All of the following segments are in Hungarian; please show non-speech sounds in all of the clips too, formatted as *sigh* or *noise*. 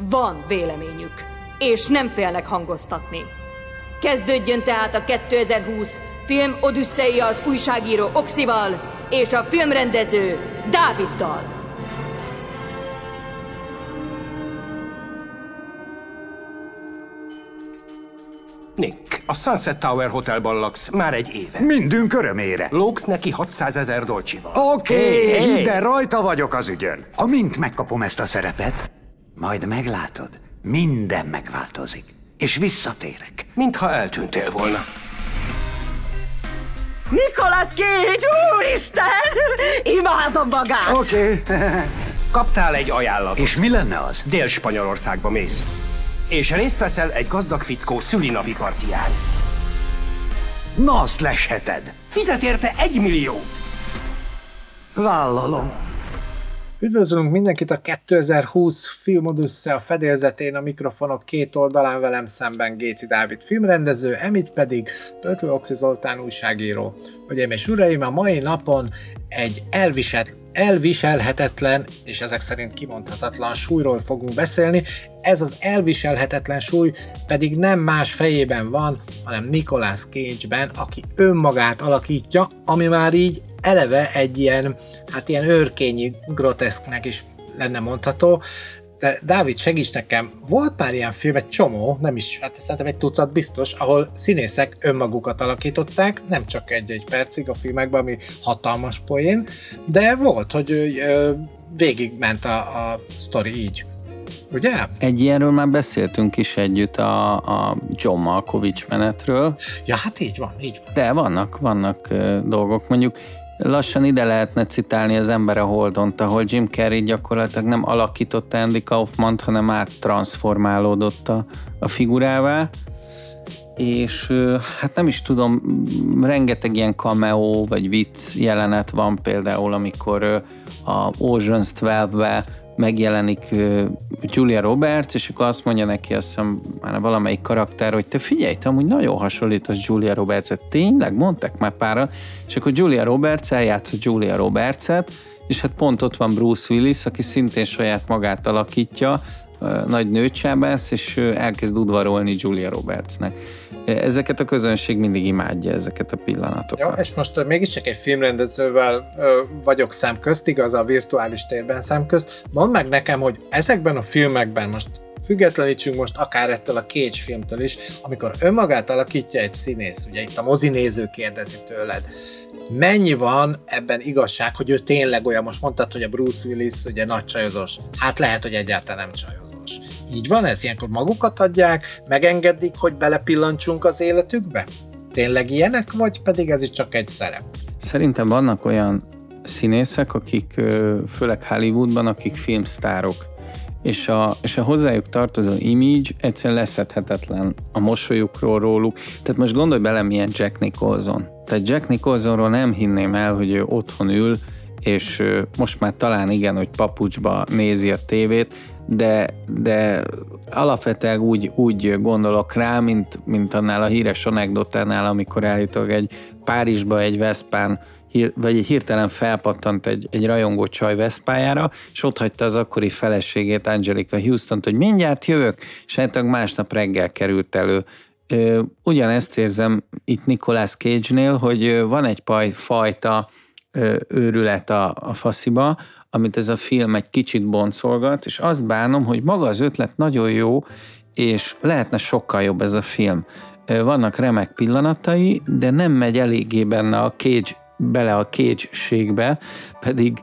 Van véleményük, és nem félnek hangoztatni. Kezdődjön tehát a 2020 film Odüsszeia az újságíró Oxival és a filmrendező Dáviddal. Nick, a Sunset Tower Hotelban laksz már egy éve. Mindünk örömére. Lóksz neki 600 ezer dolcsival. Oké, okay, hey, hey. de rajta vagyok az ügyön. Amint megkapom ezt a szerepet, majd meglátod, minden megváltozik. És visszatérek. Mintha eltűntél volna. Nicolas Cage, úristen! Imádom magát! Oké. Okay. Kaptál egy ajánlatot. És mi lenne az? Dél-Spanyolországba mész és részt veszel egy gazdag fickó szülinapi partiján. Na, azt lesheted. Fizet érte egy milliót. Vállalom. Üdvözlünk mindenkit a 2020 filmodussze a fedélzetén, a mikrofonok két oldalán velem szemben Géci Dávid filmrendező, Emit pedig Pötlő Oxi Zoltán újságíró. Ugye és uraim, a mai napon egy elviselt, elviselhetetlen, és ezek szerint kimondhatatlan súlyról fogunk beszélni. Ez az elviselhetetlen súly pedig nem más fejében van, hanem Nicolas Cage-ben, aki önmagát alakítja, ami már így eleve egy ilyen, hát ilyen őrkényi groteszknek is lenne mondható, de Dávid, segíts nekem, volt már ilyen film, egy csomó, nem is, hát szerintem egy tucat biztos, ahol színészek önmagukat alakították, nem csak egy-egy percig a filmekben, ami hatalmas poén, de volt, hogy ö, végigment a, a sztori így. Ugye? Egy ilyenről már beszéltünk is együtt a, a John Malkovich menetről. Ja, hát így van, így van. De vannak, vannak dolgok. Mondjuk Lassan ide lehetne citálni az ember a Holdont, ahol Jim Carrey gyakorlatilag nem alakította Andy kaufman hanem áttransformálódott a, a figurává, és hát nem is tudom, rengeteg ilyen cameo vagy vicc jelenet van például, amikor a Ocean's 12-be megjelenik Julia Roberts, és akkor azt mondja neki, azt hiszem már valamelyik karakter, hogy te figyelj, te amúgy nagyon hasonlítasz Julia Roberts-et. Tényleg? Mondtak már pára. És akkor Julia Roberts eljátsza Julia Roberts-et, és hát pont ott van Bruce Willis, aki szintén saját magát alakítja, nagy nőcsábász, és elkezd udvarolni Julia Robertsnek. Ezeket a közönség mindig imádja, ezeket a pillanatokat. Jó, és most mégiscsak egy filmrendezővel vagyok szemközt, igaz, a virtuális térben szemközt. Mondd meg nekem, hogy ezekben a filmekben most függetlenítsünk most akár ettől a Cage filmtől is, amikor önmagát alakítja egy színész, ugye itt a mozinéző kérdezi tőled, mennyi van ebben igazság, hogy ő tényleg olyan, most mondtad, hogy a Bruce Willis ugye nagy csajozós, hát lehet, hogy egyáltalán nem csajos így van ez? Ilyenkor magukat adják, megengedik, hogy belepillantsunk az életükbe? Tényleg ilyenek, vagy pedig ez is csak egy szerep? Szerintem vannak olyan színészek, akik főleg Hollywoodban, akik filmsztárok, és a, és a hozzájuk tartozó image egyszerűen leszedhetetlen a mosolyukról róluk. Tehát most gondolj bele, milyen Jack Nicholson. Tehát Jack Nicholsonról nem hinném el, hogy ő otthon ül, és most már talán igen, hogy papucsba nézi a tévét, de, de alapvetően úgy, úgy gondolok rá, mint, mint annál a híres anekdotánál, amikor állítólag egy Párizsba egy Veszpán vagy egy hirtelen felpattant egy, egy rajongó csaj Veszpájára, és ott hagyta az akkori feleségét, Angelica Houston-t, hogy mindjárt jövök, és másnap reggel került elő. Ugyanezt érzem itt Nicolas Cage-nél, hogy van egy fajta őrület a, a fasziba, amit ez a film egy kicsit boncolgat, és azt bánom, hogy maga az ötlet nagyon jó, és lehetne sokkal jobb ez a film. Vannak remek pillanatai, de nem megy eléggé benne a Cage, bele a Cage-ségbe, pedig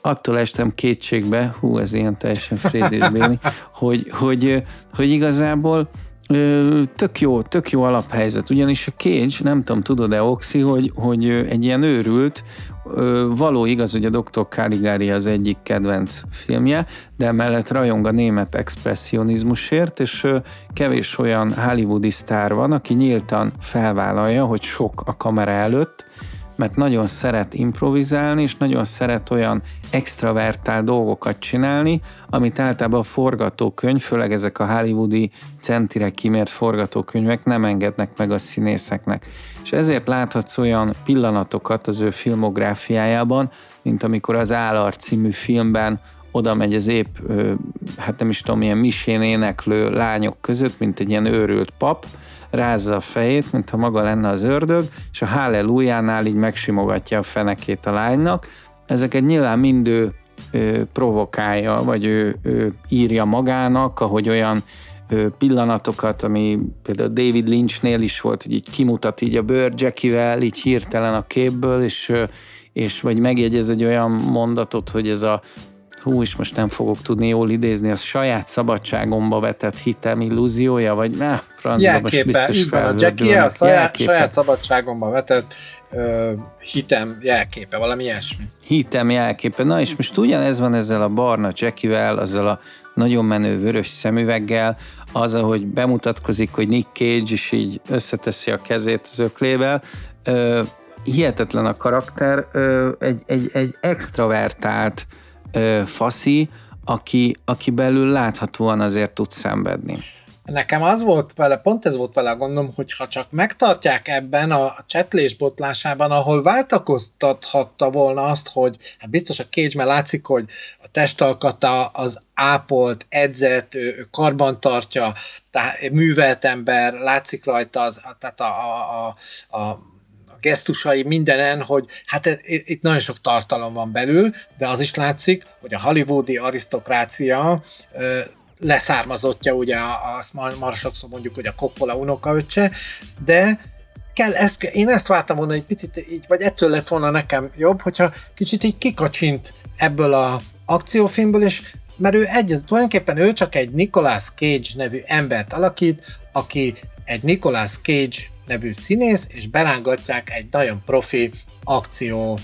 attól estem kétségbe, hú, ez ilyen teljesen frédésbéni, *laughs* hogy, hogy, hogy igazából tök jó, tök jó alaphelyzet, ugyanis a Cage, nem tudom, tudod-e Oxi, hogy, hogy egy ilyen őrült, való igaz, hogy a Dr. Caligari az egyik kedvenc filmje, de mellett rajong a német expressionizmusért, és kevés olyan hollywoodi sztár van, aki nyíltan felvállalja, hogy sok a kamera előtt, mert nagyon szeret improvizálni, és nagyon szeret olyan extravertál dolgokat csinálni, amit általában a forgatókönyv, főleg ezek a hollywoodi centire kimért forgatókönyvek nem engednek meg a színészeknek. És ezért láthatsz olyan pillanatokat az ő filmográfiájában, mint amikor az Állar című filmben oda megy az épp, hát nem is tudom, ilyen misén éneklő lányok között, mint egy ilyen őrült pap, rázza a fejét, mintha maga lenne az ördög, és a hallelujánál így megsimogatja a fenekét a lánynak. Ezeket nyilván mind provokálja, vagy ő, ő írja magának, ahogy olyan pillanatokat, ami például David Lynchnél is volt, hogy így kimutat így a bőr Jackie-vel, így hirtelen a képből, és és vagy megjegyez egy olyan mondatot, hogy ez a hú, és most nem fogok tudni jól idézni, az saját szabadságomba vetett hitem illúziója, vagy ne, francba most biztos így van, a Jackie a saját, saját szabadságomba vetett ö, hitem jelképe, valami ilyesmi. Hitem jelképe. Na és most ugyanez van ezzel a barna Jackie-vel, azzal a nagyon menő vörös szemüveggel, az, ahogy bemutatkozik, hogy Nick Cage is így összeteszi a kezét az öklével, ö, hihetetlen a karakter, ö, egy, egy, egy extravertált, ö, faszi, aki, aki belül láthatóan azért tud szenvedni. Nekem az volt vele, pont ez volt vele a gondom, hogy ha csak megtartják ebben a csetlés botlásában, ahol váltakoztathatta volna azt, hogy hát biztos a cage látszik, hogy a testalkata az ápolt, edzett, ő, ő karban tartja, tehát művelt ember, látszik rajta az, tehát a, a, a, a gesztusai, mindenen, hogy hát ez, itt nagyon sok tartalom van belül, de az is látszik, hogy a hollywoodi arisztokrácia leszármazottja, ugye azt már, sokszor mondjuk, hogy a Coppola unokaöccse, de kell, ezt, én ezt vártam volna egy picit, így, vagy ettől lett volna nekem jobb, hogyha kicsit így kikacsint ebből a akciófilmből, és mert ő egy, tulajdonképpen ő csak egy Nicolas Cage nevű embert alakít, aki egy Nicolas Cage nevű színész, és berángatják egy nagyon profi akció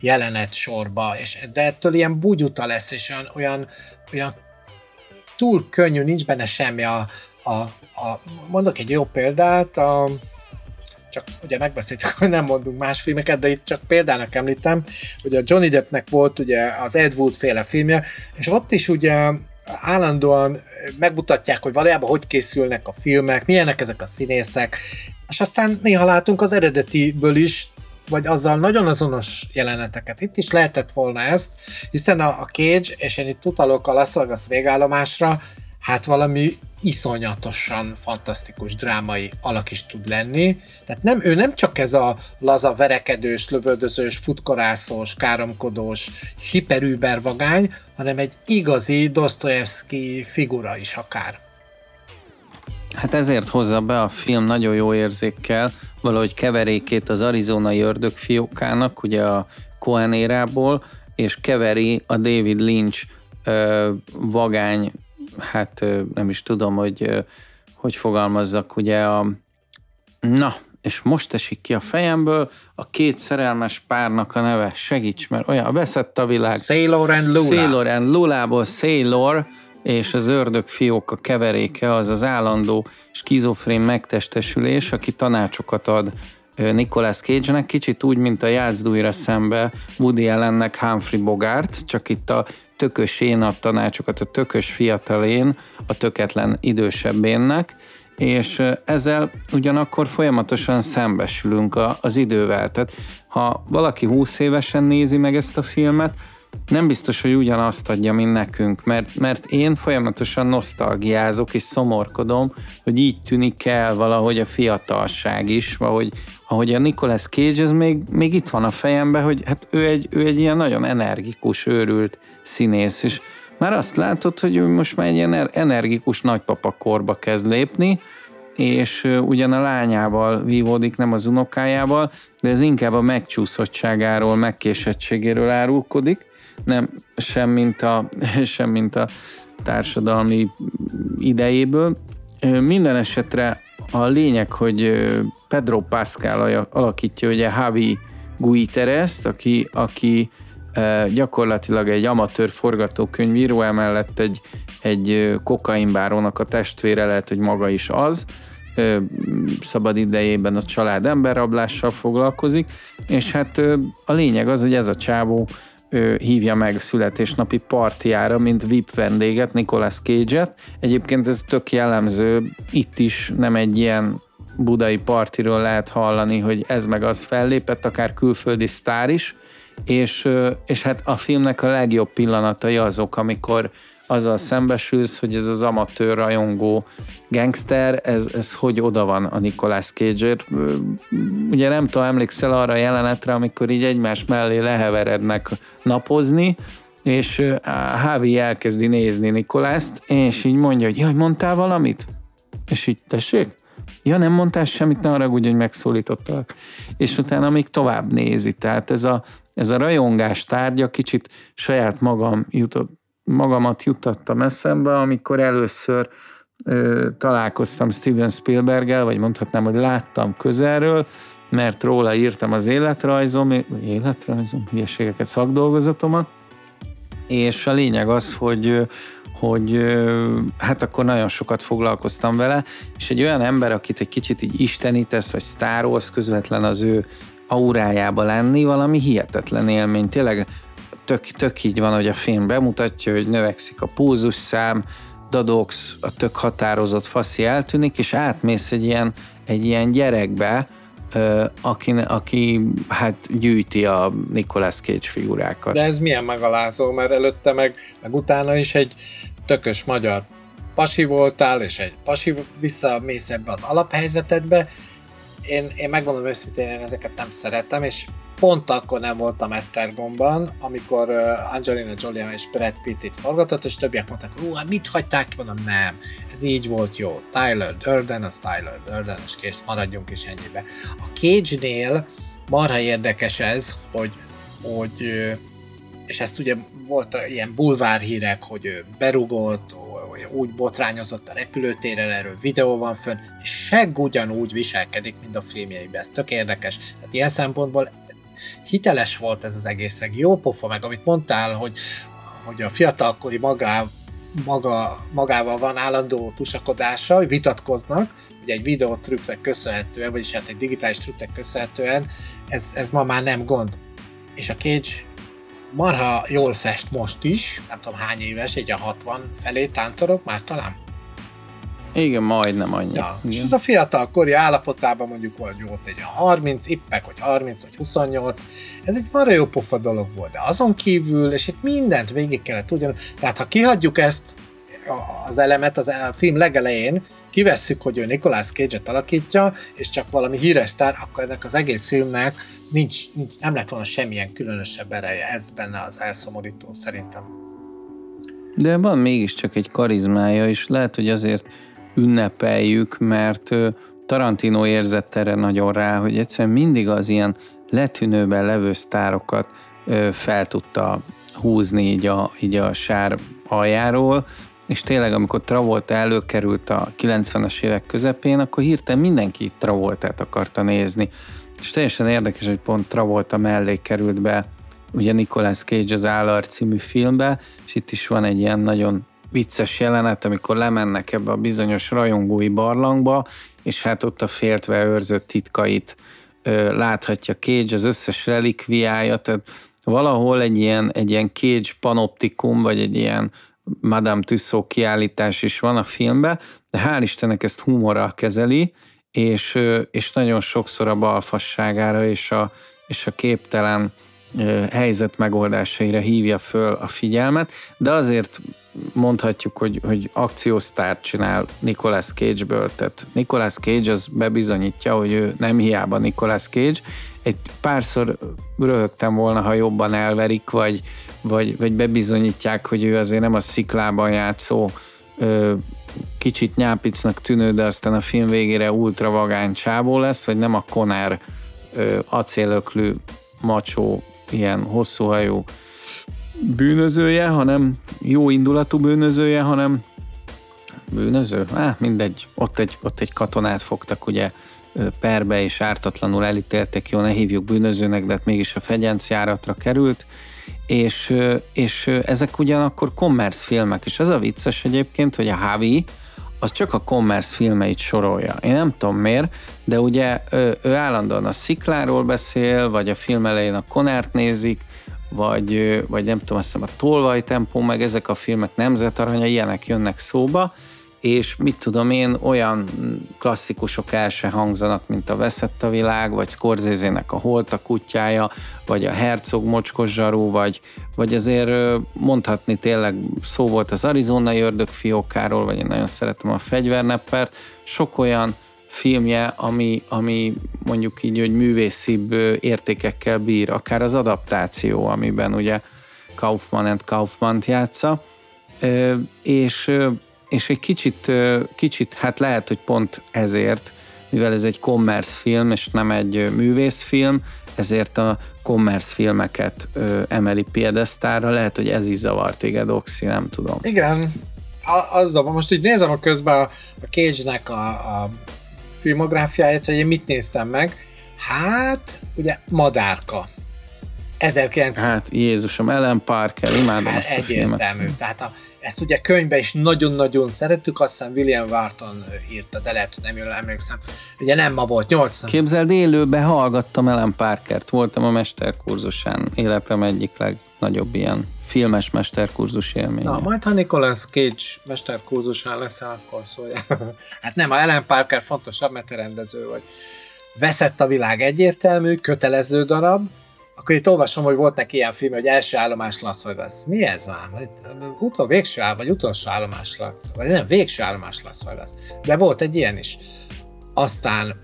jelenet sorba, és de ettől ilyen bugyuta lesz, és olyan, olyan, olyan túl könnyű, nincs benne semmi a, a, a mondok egy jó példát, a, csak ugye megbeszéltük, hogy nem mondunk más filmeket, de itt csak példának említem, hogy a Johnny Deppnek volt ugye az Ed Wood féle filmje, és ott is ugye állandóan megmutatják, hogy valójában hogy készülnek a filmek, milyenek ezek a színészek, és aztán néha látunk az eredetiből is, vagy azzal nagyon azonos jeleneteket. Itt is lehetett volna ezt, hiszen a, a Cage, és én itt utalok a Las Vegas végállomásra, hát valami iszonyatosan fantasztikus drámai alak is tud lenni. Tehát nem, ő nem csak ez a laza, verekedős, lövöldözős, futkorászós, káromkodós, hiperüber vagány, hanem egy igazi Dostoyevsky figura is akár. Hát ezért hozza be a film nagyon jó érzékkel, valahogy keverékét az arizonai ördögfiókának, ugye a Cohen érából, és keveri a David Lynch ö, vagány, hát nem is tudom, hogy hogy fogalmazzak, ugye a na, és most esik ki a fejemből a két szerelmes párnak a neve, segíts, mert olyan, veszett a világ. Sailor and Lula. Sailor and Lulából Sailor, és az ördög fiók a keveréke az az állandó skizofrén megtestesülés, aki tanácsokat ad Nicolas Cage-nek, kicsit úgy, mint a játszduira szembe Woody Allennek Humphrey Bogart, csak itt a tökös én ad tanácsokat, a tökös fiatal én, a töketlen idősebb énnek, és ezzel ugyanakkor folyamatosan szembesülünk az idővel. Tehát ha valaki 20 évesen nézi meg ezt a filmet, nem biztos, hogy ugyanazt adja, mint nekünk, mert, mert én folyamatosan nosztalgiázok és szomorkodom, hogy így tűnik el valahogy a fiatalság is, valahogy ahogy a Nicolas Cage, ez még, még itt van a fejemben, hogy hát ő egy, ő egy ilyen nagyon energikus, őrült színész, és már azt látod, hogy ő most már egy ilyen er-, energikus nagypapa korba kezd lépni, és ugyan a lányával vívódik, nem az unokájával, de ez inkább a megcsúszottságáról, megkésettségéről árulkodik, nem sem mint a, *laughs* sem mint a társadalmi idejéből. Minden esetre a lényeg, hogy Pedro Pascal alakítja ugye Javi Guiteres-t, aki, aki gyakorlatilag egy amatőr forgatókönyvíró, emellett egy, egy kokainbárónak a testvére lehet, hogy maga is az, szabad idejében a család emberrablással foglalkozik, és hát a lényeg az, hogy ez a csávó hívja meg születésnapi partiára, mint VIP vendéget, Nicolas Cage-et. Egyébként ez tök jellemző, itt is nem egy ilyen budai partiról lehet hallani, hogy ez meg az fellépett, akár külföldi sztár is, és, és hát a filmnek a legjobb pillanatai azok, amikor azzal szembesülsz, hogy ez az amatőr rajongó gangster, ez, ez hogy oda van a Nicolas cage Ugye nem tudom, emlékszel arra a jelenetre, amikor így egymás mellé leheverednek napozni, és Hávi elkezdi nézni Nikolászt, és így mondja, hogy jaj, mondtál valamit? És így, tessék? Ja, nem mondtál semmit, ne arra hogy megszólítottak. És utána még tovább nézi. Tehát ez a, ez a rajongás tárgya kicsit saját magam jutott, magamat juttattam eszembe, amikor először ö, találkoztam Steven Spielberggel, vagy mondhatnám, hogy láttam közelről, mert róla írtam az életrajzom, életrajzom, hülyeségeket, szakdolgozatomat, és a lényeg az, hogy hogy hát akkor nagyon sokat foglalkoztam vele, és egy olyan ember, akit egy kicsit így istenítesz, vagy sztárolsz, közvetlen az ő aurájába lenni, valami hihetetlen élmény. Tényleg tök, tök így van, hogy a film bemutatja, hogy növekszik a szám, dadogsz, a tök határozott faszi eltűnik, és átmész egy ilyen, egy ilyen gyerekbe, aki, aki hát gyűjti a Nicolas Cage figurákat. De ez milyen megalázó, mert előtte meg, meg utána is egy tökös magyar pasi voltál, és egy pasi visszamész ebbe az alaphelyzetedbe. Én, én megmondom őszintén, én ezeket nem szeretem, és pont akkor nem voltam Esztergomban, amikor Angelina Jolie és Brad Pitt itt forgatott, és többiek mondták, hogy hát mit hagyták ki? Mondom, nem, ez így volt jó. Tyler Durden, az Tyler Durden, és kész, maradjunk is ennyibe. A Cage-nél marha érdekes ez, hogy, hogy és ezt ugye volt ilyen bulvár hírek, hogy ő berugott, úgy botrányozott a repülőtéren, erről videó van fönn, és seg ugyanúgy viselkedik, mint a filmjeiben. Ez tök érdekes. Tehát ilyen szempontból hiteles volt ez az egész, jó pofa, meg amit mondtál, hogy, hogy a fiatalkori magá, maga, magával van állandó tusakodása, hogy vitatkoznak, ugye egy videó trükknek köszönhetően, vagyis hát egy digitális trükknek köszönhetően, ez, ez ma már nem gond. És a Cage marha jól fest most is, nem tudom hány éves, egy a 60 felé tántorok már talán? Igen, majdnem annyi. Ja, és ez a fiatal kori állapotában mondjuk volt, volt egy 30, ippek, vagy 30, vagy 28, ez egy marha jó pofa dolog volt, de azon kívül, és itt mindent végig kellett tudni, tehát ha kihagyjuk ezt, az elemet az a film legelején, kivesszük, hogy ő Nicolas Cage-et alakítja, és csak valami híres sztár, akkor ennek az egész filmnek nincs, nincs, nem lett volna semmilyen különösebb ereje, ez benne az elszomorító szerintem. De van mégiscsak egy karizmája, és lehet, hogy azért ünnepeljük, mert Tarantino érzett erre nagyon rá, hogy egyszerűen mindig az ilyen letűnőben levő sztárokat fel tudta húzni így a, így a sár aljáról, és tényleg amikor Travolta előkerült a 90-es évek közepén, akkor hirtelen mindenki Travoltát akarta nézni. És teljesen érdekes, hogy pont Travolta mellé került be ugye Nicolas Cage az Állar című filmbe, és itt is van egy ilyen nagyon vicces jelenet, amikor lemennek ebbe a bizonyos rajongói barlangba, és hát ott a féltve őrzött titkait ö, láthatja Cage, az összes relikviája, tehát valahol egy ilyen, egy ilyen Cage panoptikum, vagy egy ilyen Madame Tussauds kiállítás is van a filmben, de hál' Istennek ezt humorral kezeli, és, és nagyon sokszor a balfasságára és a, és a képtelen helyzet megoldásaira hívja föl a figyelmet, de azért mondhatjuk, hogy, hogy akciósztárt csinál Nicolas Cage-ből, tehát Nicolas Cage az bebizonyítja, hogy ő nem hiába Nicolas Cage, egy párszor röhögtem volna, ha jobban elverik, vagy, vagy, vagy bebizonyítják, hogy ő azért nem a sziklában játszó ö, kicsit nyápicnak tűnő, de aztán a film végére ultra vagány csávó lesz, vagy nem a Conner acélöklű, macsó, ilyen hosszúhajú bűnözője, hanem jó indulatú bűnözője, hanem bűnöző? Á, mindegy, ott egy, ott egy katonát fogtak ugye perbe és ártatlanul elítélték, jó, ne hívjuk bűnözőnek, de hát mégis a fegyenciáratra került, és, és ezek ugyanakkor commerce filmek, és az a vicces egyébként, hogy a Havi, az csak a commerce filmeit sorolja. Én nem tudom miért, de ugye ő, ő állandóan a szikláról beszél, vagy a film elején a Conert nézik, vagy, vagy nem tudom, azt hiszem a Tolvaj tempó, meg ezek a filmek nemzetaranya, ilyenek jönnek szóba, és mit tudom én, olyan klasszikusok el se hangzanak, mint a Veszett a világ, vagy Scorsese-nek a Holt a kutyája, vagy a Herzog mocskos zsarú, vagy, vagy azért mondhatni tényleg szó volt az Arizonai ördög fiókáról, vagy én nagyon szeretem a Fegyverneppert, sok olyan filmje, ami, ami mondjuk így, hogy művészibb értékekkel bír, akár az adaptáció, amiben ugye Kaufman and Kaufman játsza, és és egy kicsit, kicsit, hát lehet, hogy pont ezért, mivel ez egy commerce film, és nem egy művészfilm, ezért a commerce filmeket emeli piedesztára, lehet, hogy ez is zavar téged, Oxi, nem tudom. Igen, azzal van. Most így nézem a közben a, a Cage-nek a, a filmográfiáját, hogy én mit néztem meg. Hát, ugye Madárka. 1900... Hát Jézusom, Ellen Parker, imádom hát, ezt a egyértelmű. filmet. Tehát a, ezt ugye könyvbe is nagyon-nagyon szerettük, azt hiszem William Wharton írta, de lehet, hogy nem jól emlékszem. Ugye nem ma volt, 80. Képzeld, élőben hallgattam Ellen Parkert, voltam a mesterkurzusán, életem egyik legnagyobb ilyen filmes mesterkurzus élmény. Na, majd ha Nicolas Cage mesterkurzusán leszel, akkor szólja. *laughs* hát nem, a Ellen Parker fontosabb, mert rendező vagy. Veszett a világ egyértelmű, kötelező darab, akkor itt olvasom, hogy volt neki ilyen film, hogy első állomás Las Vegas. Mi ez már? Utol, végső áll, vagy utolsó állomás, vagy nem, végső állomás Las Vegas. De volt egy ilyen is. Aztán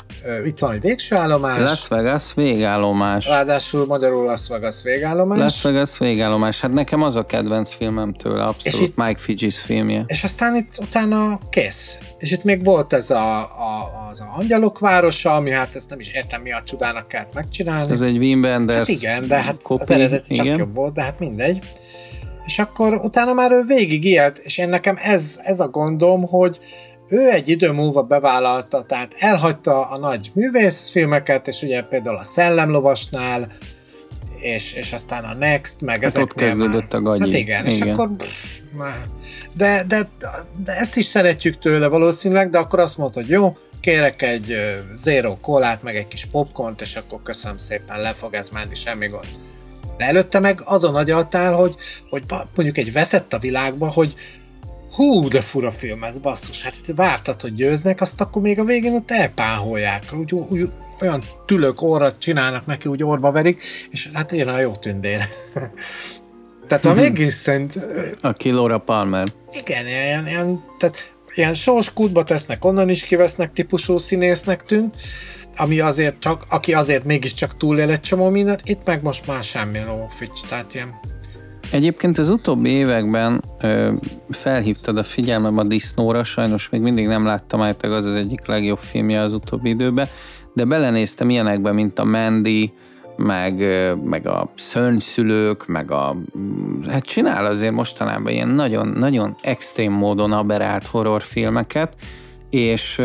itt van egy végső állomás. Las Vegas végállomás. Ráadásul magyarul Las Vegas végállomás. Las Vegas végállomás. Hát nekem az a kedvenc filmem tőle, abszolút. Itt, Mike Figgis filmje. És aztán itt utána kész. És itt még volt ez a, a, az a Angyalok városa, ami hát ezt nem is értem mi a csodának kellett megcsinálni. Ez egy Wim Wenders Hát igen, de hát kopi, az eredeti csak igen. jobb volt, de hát mindegy. És akkor utána már ő végig élt, és én nekem ez, ez a gondom, hogy ő egy idő múlva bevállalta, tehát elhagyta a nagy művészfilmeket, és ugye például a Szellemlovasnál, és, és aztán a Next, meg hát ezek ott kezdődött már. a gagyi. Hát igen, igen. és akkor pff, már. De, de, de, ezt is szeretjük tőle valószínűleg, de akkor azt mondta, hogy jó, kérek egy zero kolát, meg egy kis popcornt, és akkor köszönöm szépen, le fog ez menni, semmi gond. De előtte meg azon agyaltál, hogy, hogy mondjuk egy veszett a világba, hogy hú, de fura film ez, basszus, hát itt vártad, hogy győznek, azt akkor még a végén ott elpáholják, úgy, úgy, olyan tülök orrat csinálnak neki, úgy orba verik, és hát jön a jó tündér. *laughs* tehát a végén szerint... A kilóra Palmer. Igen, ilyen, ilyen, tehát ilyen sós kútba tesznek, onnan is kivesznek típusú színésznek tűnt, ami azért csak, aki azért mégiscsak túlél egy csomó mindent, itt meg most már semmi lófics, tehát ilyen Egyébként az utóbbi években ö, felhívtad a figyelmem a disznóra, sajnos még mindig nem láttam által az az egyik legjobb filmje az utóbbi időben, de belenéztem ilyenekbe, mint a Mandy, meg, meg a szörnyszülők, meg a... Hát csinál azért mostanában ilyen nagyon, nagyon extrém módon aberált horrorfilmeket, és,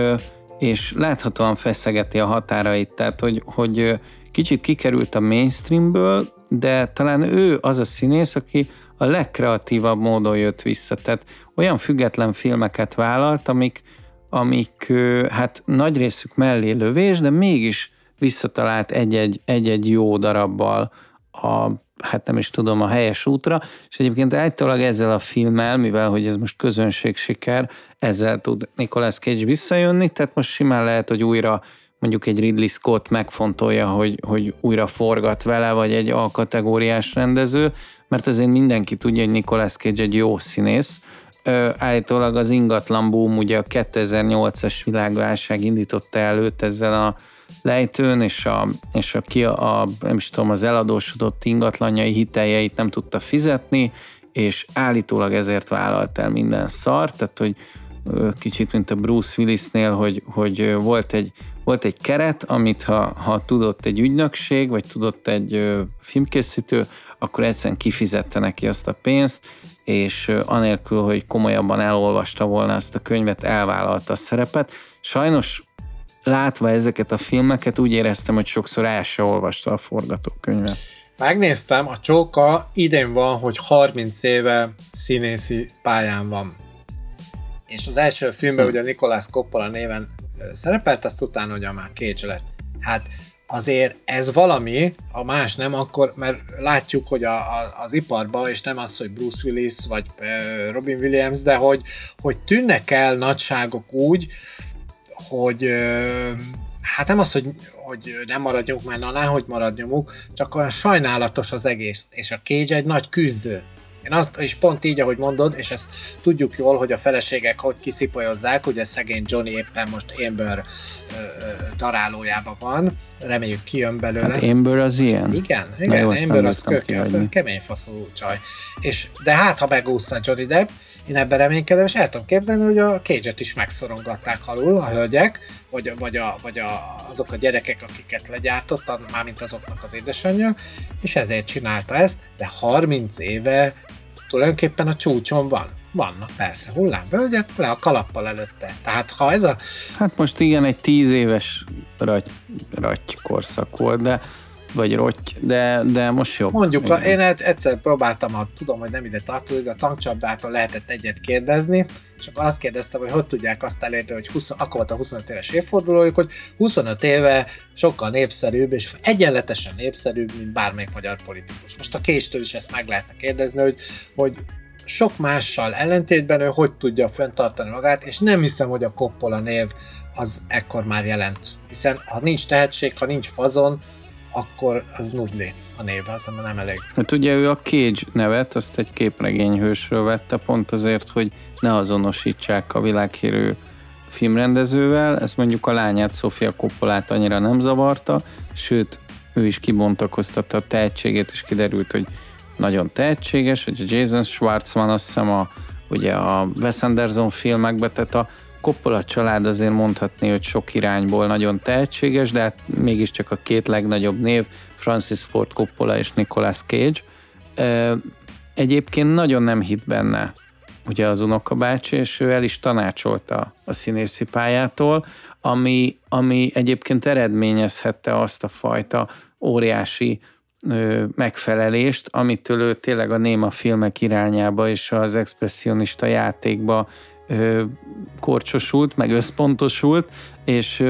és láthatóan feszegeti a határait, tehát hogy, hogy kicsit kikerült a mainstreamből, de talán ő az a színész, aki a legkreatívabb módon jött vissza. Tehát olyan független filmeket vállalt, amik, amik hát nagy részük mellé lövés, de mégis visszatalált egy-egy, egy-egy jó darabbal a, hát nem is tudom, a helyes útra, és egyébként állítólag ezzel a filmmel, mivel hogy ez most közönség siker, ezzel tud Nicolas Cage visszajönni, tehát most simán lehet, hogy újra mondjuk egy Ridley Scott megfontolja, hogy, hogy újra forgat vele, vagy egy A-kategóriás rendező, mert azért mindenki tudja, hogy Nicolas Cage egy jó színész. Ö, állítólag az ingatlan boom, ugye a 2008-as világválság indította előtt ezzel a lejtőn, és, a, és a, ki a, nem is tudom, az eladósodott ingatlanjai hiteljeit nem tudta fizetni, és állítólag ezért vállalt el minden szart, tehát hogy kicsit, mint a Bruce Willisnél, hogy, hogy volt egy volt egy keret, amit ha, ha tudott egy ügynökség, vagy tudott egy ö, filmkészítő, akkor egyszerűen kifizette neki azt a pénzt, és ö, anélkül, hogy komolyabban elolvasta volna ezt a könyvet, elvállalta a szerepet. Sajnos látva ezeket a filmeket úgy éreztem, hogy sokszor el se olvasta a forgatókönyvet. Megnéztem, a Csóka idén van, hogy 30 éve színészi pályán van. És az első filmben hm. ugye Nikolás Coppola néven szerepelt, azt utána ugye már Cage lett. Hát azért ez valami, a más nem, akkor, mert látjuk, hogy a, a, az iparban, és nem az, hogy Bruce Willis vagy Robin Williams, de hogy, hogy tűnnek el nagyságok úgy, hogy hát nem az, hogy, hogy nem maradjunk már, na hogy maradjunk, csak olyan sajnálatos az egész, és a Cage egy nagy küzdő. Én azt, és pont így, ahogy mondod, és ezt tudjuk jól, hogy a feleségek hogy kiszipolyozzák, ugye szegény Johnny éppen most Amber darálójában van, reméljük kijön belőle. Hát Amber az ilyen? Igen, igen, Amber az köke, az kemény faszú csaj. És, de hát, ha megúszta Johnny Depp, én ebben reménykedem, és el tudom képzelni, hogy a cage is megszorongatták alul a hölgyek, vagy, vagy, a, vagy a, azok a gyerekek, akiket legyártott, mármint azoknak az édesanyja, és ezért csinálta ezt, de 30 éve tulajdonképpen a csúcson van. Vannak persze hullámvölgyek, le a kalappal előtte. Tehát ha ez a... Hát most igen, egy tíz éves raty, raty korszak volt, de vagy rotty, de, de most jobb. Mondjuk, igen. én egyszer próbáltam, a, tudom, hogy nem ide tartozik, de a tankcsapdától lehetett egyet kérdezni, és akkor azt kérdeztem, hogy hogy tudják azt elérni, hogy 20, akkor volt a 25 éves évfordulójuk, hogy 25 éve sokkal népszerűbb, és egyenletesen népszerűbb, mint bármelyik magyar politikus. Most a késtől is ezt meg lehetne kérdezni, hogy, hogy sok mással ellentétben ő hogy tudja fenntartani magát, és nem hiszem, hogy a Coppola név az ekkor már jelent. Hiszen ha nincs tehetség, ha nincs fazon, akkor az nudli a név, az nem elég. Hát ugye ő a Cage nevet, azt egy képregényhősről vette, pont azért, hogy ne azonosítsák a világhírű filmrendezővel, ez mondjuk a lányát, Sofia Coppolát annyira nem zavarta, sőt, ő is kibontakoztatta a tehetségét, és kiderült, hogy nagyon tehetséges, hogy Jason Schwartzman azt hiszem a, ugye a Wes Anderson filmekbe, tehát a Coppola család azért mondhatni, hogy sok irányból nagyon tehetséges, de hát mégiscsak a két legnagyobb név, Francis Ford Coppola és Nicolas Cage. Egyébként nagyon nem hit benne ugye az unokabácsi, és ő el is tanácsolta a színészi pályától, ami, ami egyébként eredményezhette azt a fajta óriási ö, megfelelést, amitől ő tényleg a néma filmek irányába és az expressionista játékba korcsosult, meg összpontosult, és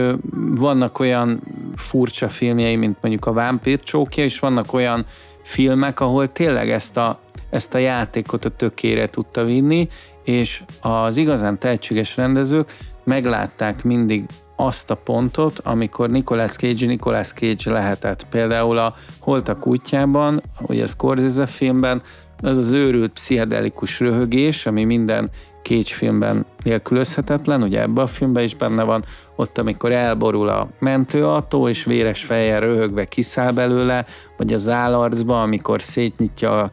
vannak olyan furcsa filmjei, mint mondjuk a Vámpír csókja, és vannak olyan filmek, ahol tényleg ezt a, ezt a játékot a tökére tudta vinni, és az igazán tehetséges rendezők meglátták mindig azt a pontot, amikor Nicolas Cage Nicolas Cage lehetett. Például a Holtak útjában, ugye a Scorsese filmben, az az őrült pszichedelikus röhögés, ami minden Cage filmben nélkülözhetetlen, ugye ebben a filmben is benne van, ott amikor elborul a mentőautó, és véres fejjel röhögve kiszáll belőle, vagy az állarcba, amikor szétnyitja a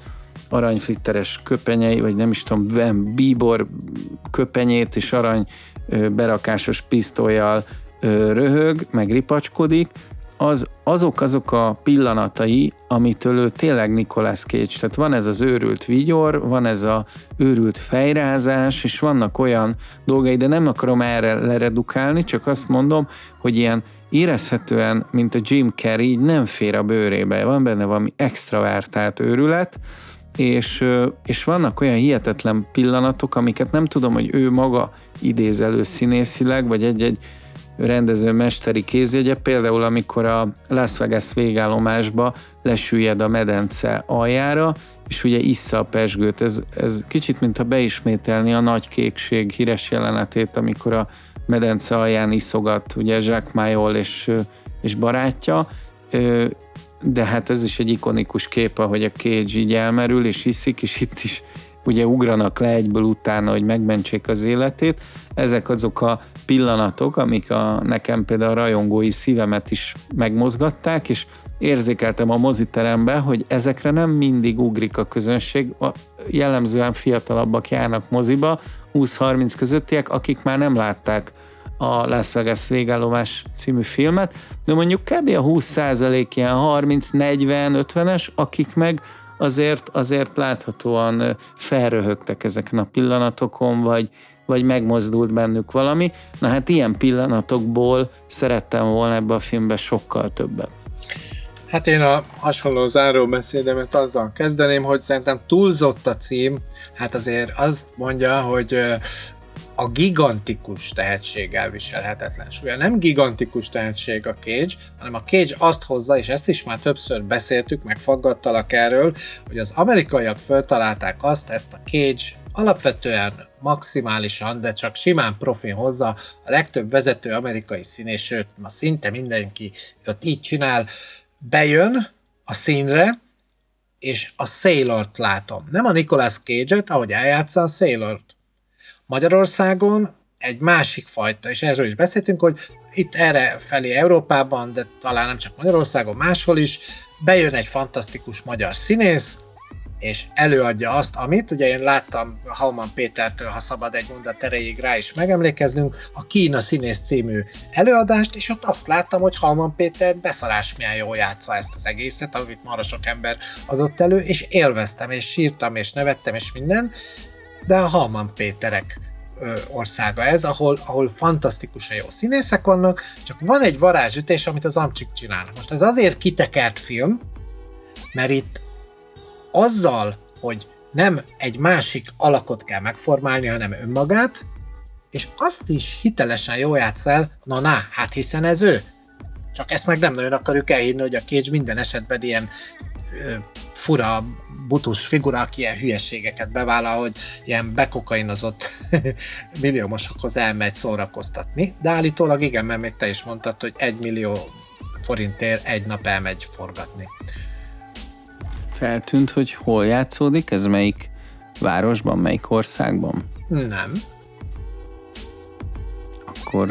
aranyflitteres köpenyei, vagy nem is tudom, bíbor köpenyét, és arany berakásos pisztolyjal röhög, meg ripacskodik, az, azok azok a pillanatai, amitől ő tényleg Nicolas Cage, tehát van ez az őrült vigyor, van ez a őrült fejrázás, és vannak olyan dolgai, de nem akarom erre leredukálni, csak azt mondom, hogy ilyen érezhetően, mint a Jim Carrey, így nem fér a bőrébe, van benne valami extravertált őrület, és, és vannak olyan hihetetlen pillanatok, amiket nem tudom, hogy ő maga idéz elő színészileg, vagy egy-egy rendező mesteri kézjegye, például amikor a Las Vegas végállomásba lesüllyed a medence aljára, és ugye issza a pesgőt. Ez, ez kicsit, mintha beismételni a nagy kékség híres jelenetét, amikor a medence alján iszogat ugye Jacques Mayol és, és barátja, de hát ez is egy ikonikus kép, ahogy a Cage így elmerül, és hiszik, és itt is ugye ugranak le egyből utána, hogy megmentsék az életét. Ezek azok a pillanatok, amik a, nekem például a rajongói szívemet is megmozgatták, és érzékeltem a moziteremben, hogy ezekre nem mindig ugrik a közönség, a jellemzően fiatalabbak járnak moziba, 20-30 közöttiek, akik már nem látták a Las Vegas végállomás című filmet, de mondjuk kb. a 20% ilyen 30-40-50-es, akik meg azért, azért láthatóan felröhögtek ezeken a pillanatokon, vagy, vagy megmozdult bennük valami. Na hát ilyen pillanatokból szerettem volna ebbe a filmbe sokkal többet. Hát én a hasonló záróbeszédemet azzal kezdeném, hogy szerintem túlzott a cím, hát azért azt mondja, hogy a gigantikus tehetség elviselhetetlen súlya. Nem gigantikus tehetség a Cage, hanem a Cage azt hozza, és ezt is már többször beszéltük, meg faggattalak erről, hogy az amerikaiak föltalálták azt, ezt a Cage alapvetően maximálisan, de csak simán profin hozza a legtöbb vezető amerikai színés, sőt, ma szinte mindenki ott így csinál, bejön a színre, és a Sailor-t látom. Nem a Nicolas Cage-et, ahogy eljátsza a Sailor-t. Magyarországon egy másik fajta, és erről is beszéltünk, hogy itt erre felé Európában, de talán nem csak Magyarországon, máshol is, bejön egy fantasztikus magyar színész, és előadja azt, amit, ugye én láttam Hauman Pétertől, ha szabad egy mondat erejéig rá is megemlékeznünk, a Kína színész című előadást, és ott azt láttam, hogy Hauman Péter beszarás milyen jól játsza ezt az egészet, amit marha sok ember adott elő, és élveztem, és sírtam, és nevettem, és minden, de a Hauman Péterek országa ez, ahol, ahol fantasztikusan jó színészek vannak, csak van egy varázsütés, amit az Amcsik csinál. Most ez azért kitekert film, mert itt azzal, hogy nem egy másik alakot kell megformálni, hanem önmagát, és azt is hitelesen jól játsz el, na na, hát hiszen ez ő. Csak ezt meg nem nagyon akarjuk elhinni, hogy a Cage minden esetben ilyen ö, fura, butus figura, aki ilyen hülyeségeket bevállal, hogy ilyen bekokainozott *laughs* milliómosokhoz elmegy szórakoztatni, de állítólag igen, mert még te is mondtad, hogy egy millió forintért egy nap elmegy forgatni. Feltűnt, hogy hol játszódik, ez melyik városban, melyik országban? Nem. Akkor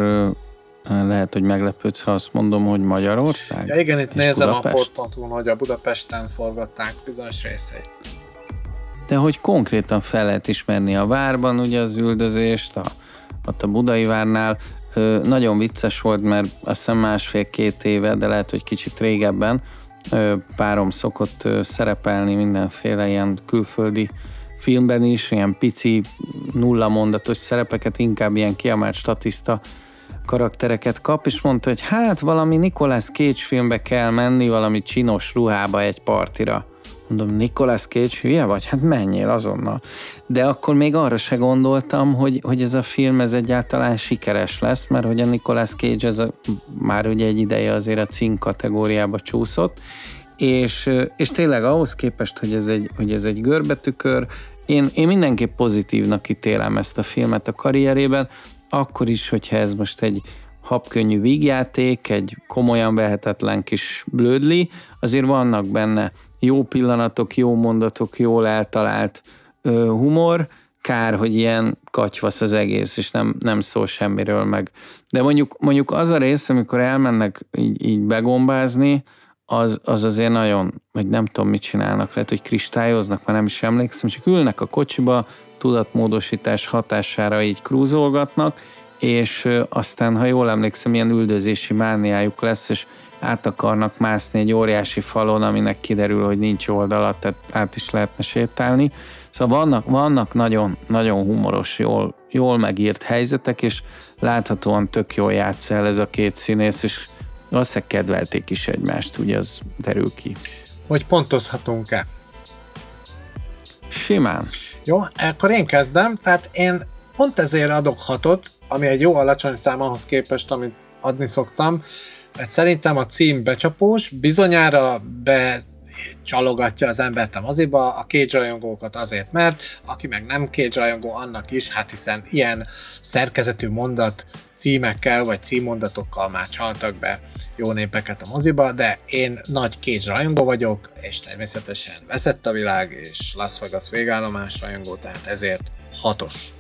lehet, hogy meglepődsz, ha azt mondom, hogy Magyarország. Ja igen, itt nézem Budapest. a portantún, hogy a Budapesten forgatták bizonyos részeit. De hogy konkrétan fel lehet ismerni a várban ugye az üldözést, a, ott a Budai várnál, nagyon vicces volt, mert azt hiszem másfél-két éve, de lehet, hogy kicsit régebben, párom szokott szerepelni mindenféle ilyen külföldi filmben is, ilyen pici, nulla mondatos szerepeket, inkább ilyen kiemelt statiszta karaktereket kap, és mondta, hogy hát valami Nicolas Cage filmbe kell menni, valami csinos ruhába egy partira. Mondom, Nicolas Cage hülye vagy? Hát menjél azonnal. De akkor még arra se gondoltam, hogy, hogy ez a film ez egyáltalán sikeres lesz, mert hogy a Nicolas Cage ez a, már ugye egy ideje azért a cím kategóriába csúszott, és, és tényleg ahhoz képest, hogy ez egy, hogy ez egy görbetükör, én, én mindenképp pozitívnak ítélem ezt a filmet a karrierében, akkor is, hogyha ez most egy habkönnyű vígjáték, egy komolyan vehetetlen kis blödli, azért vannak benne jó pillanatok, jó mondatok, jól eltalált ö, humor, kár, hogy ilyen katyvasz az egész, és nem, nem szól semmiről meg. De mondjuk, mondjuk az a rész, amikor elmennek így, így begombázni, az, az azért nagyon, vagy nem tudom, mit csinálnak, lehet, hogy kristályoznak, már nem is emlékszem, csak ülnek a kocsiba, tudatmódosítás hatására így krúzolgatnak, és aztán, ha jól emlékszem, ilyen üldözési mániájuk lesz, és át akarnak mászni egy óriási falon, aminek kiderül, hogy nincs oldala, tehát át is lehetne sétálni. Szóval vannak, vannak nagyon, nagyon humoros, jól, jól megírt helyzetek, és láthatóan tök jól játsz el ez a két színész, és valószínűleg kedvelték is egymást, ugye az derül ki. Hogy pontozhatunk-e? Simán. Jó, akkor én kezdem, tehát én pont ezért adok hatot, ami egy jó alacsony szám ahhoz képest, amit adni szoktam, mert szerintem a cím becsapós, bizonyára be csalogatja az embert a moziba, a Cage rajongókat azért, mert aki meg nem Cage rajongó, annak is, hát hiszen ilyen szerkezetű mondat címekkel vagy címmondatokkal már csaltak be jó népeket a moziba, de én nagy Cage rajongó vagyok, és természetesen veszett a világ, és Las Vegas végállomás rajongó, tehát ezért hatos.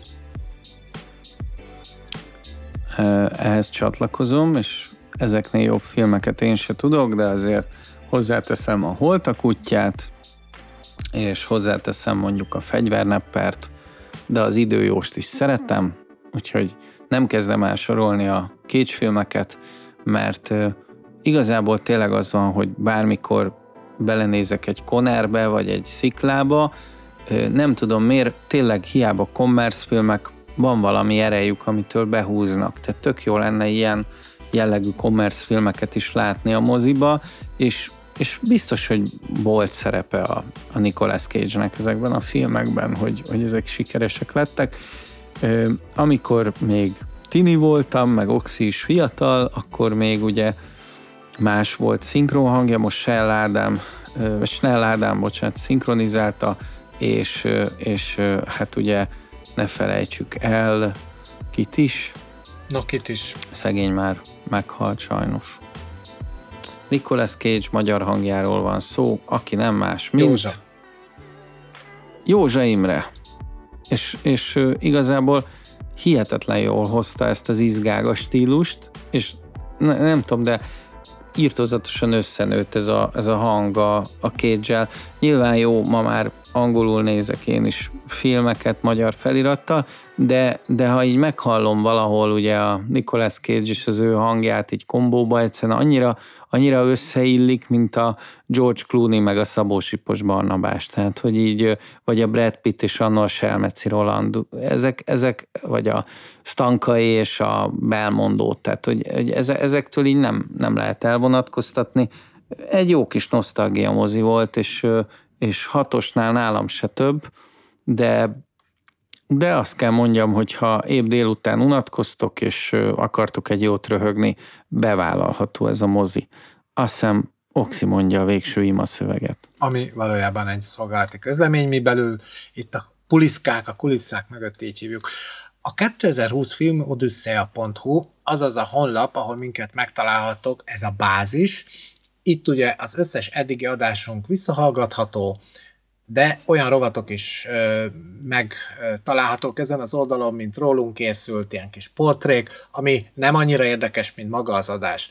Ehhez csatlakozom, és ezeknél jobb filmeket én se tudok, de azért hozzáteszem a Holt a kutyát, és hozzáteszem mondjuk a fegyverneppert, de az időjóst is szeretem, úgyhogy nem kezdem el sorolni a filmeket, mert igazából tényleg az van, hogy bármikor belenézek egy konerbe, vagy egy sziklába, nem tudom miért, tényleg hiába commerce filmek, van valami erejük, amitől behúznak. Tehát tök jó lenne ilyen jellegű commerce filmeket is látni a moziba, és, és biztos, hogy volt szerepe a, a Nicolas Cage-nek ezekben a filmekben, hogy, hogy ezek sikeresek lettek. Amikor még tini voltam, meg Oxi is fiatal, akkor még ugye más volt szinkron hangja, most Snell Ádám, Snell Ádám, bocsánat, szinkronizálta, és, és hát ugye ne felejtsük el, kit is? No, kit is. Szegény már meghalt sajnos. Nicolas Cage magyar hangjáról van szó, aki nem más, mint... Józsa. Józsa Imre. És, és igazából hihetetlen jól hozta ezt az izgága stílust, és ne, nem tudom, de írtozatosan összenőtt ez a, ez a hang a, a cage Nyilván jó, ma már angolul nézek én is filmeket magyar felirattal, de, de ha így meghallom valahol ugye a Nicolas Cage és az ő hangját így kombóba, egyszerűen annyira, annyira összeillik, mint a George Clooney meg a Szabó Sipos Barnabás, tehát hogy így, vagy a Brad Pitt és anno a Selmeci Roland, ezek, ezek, vagy a Stankai és a Belmondó, tehát hogy, hogy ezektől így nem, nem lehet elvonatkoztatni. Egy jó kis nosztalgia mozi volt, és és hatosnál nálam se több, de de azt kell mondjam, hogy ha épp délután unatkoztok, és akartok egy jót röhögni, bevállalható ez a mozi. Azt hiszem, Oxi mondja a végső ima szöveget. Ami valójában egy szolgálati közlemény, mi belül itt a puliszkák, a kulisszák mögött így hívjuk. A 2020 filmodüsszea.hu azaz a honlap, ahol minket megtalálhatok, ez a bázis, itt ugye az összes eddigi adásunk visszahallgatható, de olyan rovatok is ö, megtalálhatók ezen az oldalon, mint rólunk készült ilyen kis portrék, ami nem annyira érdekes, mint maga az adás.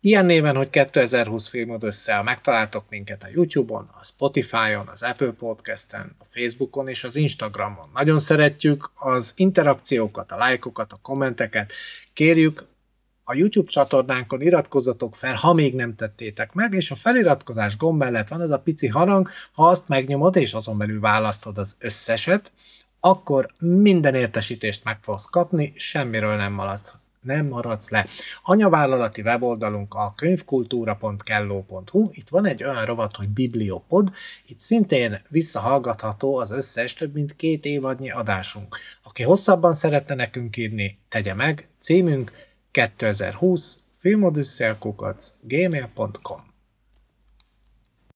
Ilyen néven, hogy 2020 filmod össze, megtaláltok minket a YouTube-on, a Spotify-on, az Apple Podcast-en, a Facebookon és az Instagramon. Nagyon szeretjük az interakciókat, a lájkokat, a kommenteket. Kérjük, a YouTube csatornánkon iratkozzatok fel, ha még nem tettétek meg, és a feliratkozás gomb mellett van ez a pici harang, ha azt megnyomod, és azon belül választod az összeset, akkor minden értesítést meg fogsz kapni, semmiről nem maradsz, nem maradsz le. Anyavállalati weboldalunk a könyvkultúra.kelló.hu, itt van egy olyan rovat, hogy Bibliopod, itt szintén visszahallgatható az összes több mint két évadnyi adásunk. Aki hosszabban szeretne nekünk írni, tegye meg, címünk 2020 filmodüsszelkukac gmail.com